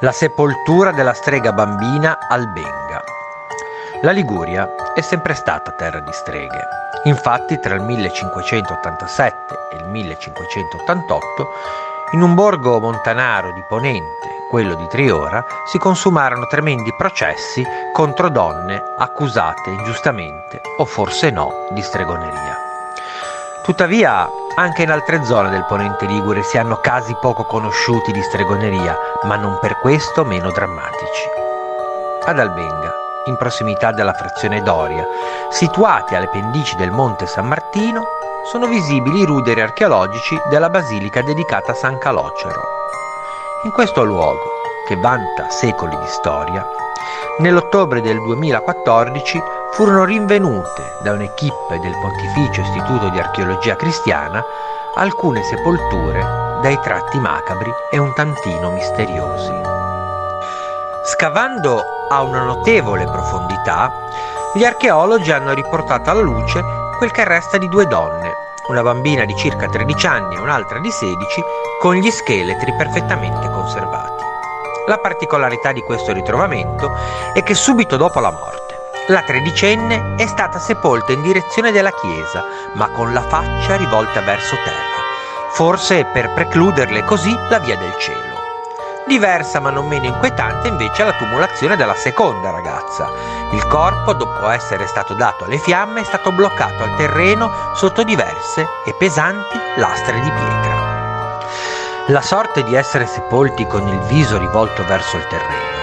La sepoltura della strega bambina Albenga. La Liguria è sempre stata terra di streghe. Infatti tra il 1587 e il 1588 in un borgo montanaro di Ponente, quello di Triora, si consumarono tremendi processi contro donne accusate ingiustamente o forse no di stregoneria. Tuttavia anche in altre zone del Ponente Ligure si hanno casi poco conosciuti di stregoneria, ma non per questo meno drammatici. Ad Albenga, in prossimità della frazione Doria, situati alle pendici del Monte San Martino, sono visibili i ruderi archeologici della basilica dedicata a San Calocero. In questo luogo, che vanta secoli di storia, nell'ottobre del 2014 furono rinvenute da un'equipe del Pontificio Istituto di Archeologia Cristiana alcune sepolture dai tratti macabri e un tantino misteriosi. Scavando a una notevole profondità, gli archeologi hanno riportato alla luce quel che resta di due donne, una bambina di circa 13 anni e un'altra di 16, con gli scheletri perfettamente conservati. La particolarità di questo ritrovamento è che subito dopo la morte la tredicenne è stata sepolta in direzione della chiesa, ma con la faccia rivolta verso terra, forse per precluderle così la via del cielo. Diversa ma non meno inquietante invece è la tumulazione della seconda ragazza. Il corpo, dopo essere stato dato alle fiamme, è stato bloccato al terreno sotto diverse e pesanti lastre di pietra. La sorte di essere sepolti con il viso rivolto verso il terreno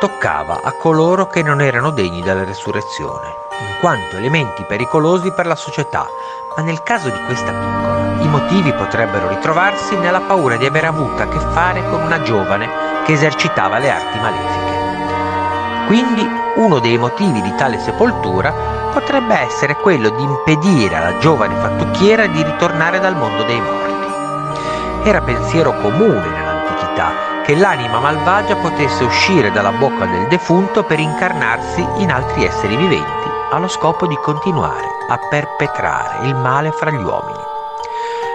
toccava a coloro che non erano degni della resurrezione, in quanto elementi pericolosi per la società, ma nel caso di questa piccola i motivi potrebbero ritrovarsi nella paura di aver avuto a che fare con una giovane che esercitava le arti malefiche. Quindi uno dei motivi di tale sepoltura potrebbe essere quello di impedire alla giovane fattucchiera di ritornare dal mondo dei morti. Era pensiero comune nell'antichità che l'anima malvagia potesse uscire dalla bocca del defunto per incarnarsi in altri esseri viventi, allo scopo di continuare a perpetrare il male fra gli uomini.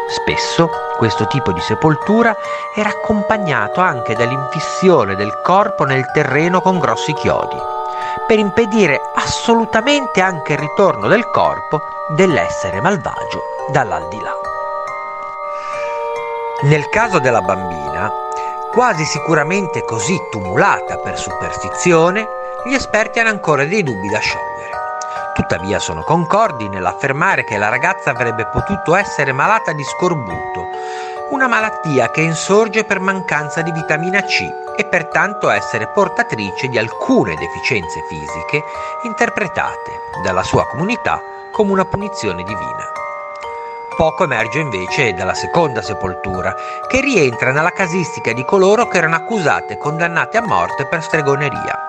Spesso questo tipo di sepoltura era accompagnato anche dall'infissione del corpo nel terreno con grossi chiodi, per impedire assolutamente anche il ritorno del corpo dell'essere malvagio dall'aldilà. Nel caso della bambina, quasi sicuramente così tumulata per superstizione, gli esperti hanno ancora dei dubbi da sciogliere. Tuttavia sono concordi nell'affermare che la ragazza avrebbe potuto essere malata di scorbuto, una malattia che insorge per mancanza di vitamina C e pertanto essere portatrice di alcune deficienze fisiche interpretate dalla sua comunità come una punizione divina. Poco emerge invece dalla seconda sepoltura, che rientra nella casistica di coloro che erano accusate e condannate a morte per stregoneria.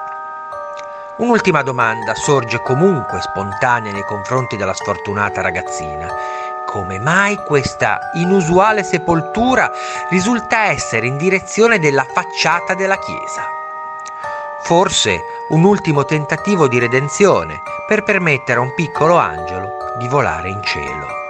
Un'ultima domanda sorge comunque spontanea nei confronti della sfortunata ragazzina. Come mai questa inusuale sepoltura risulta essere in direzione della facciata della chiesa? Forse un ultimo tentativo di redenzione per permettere a un piccolo angelo di volare in cielo.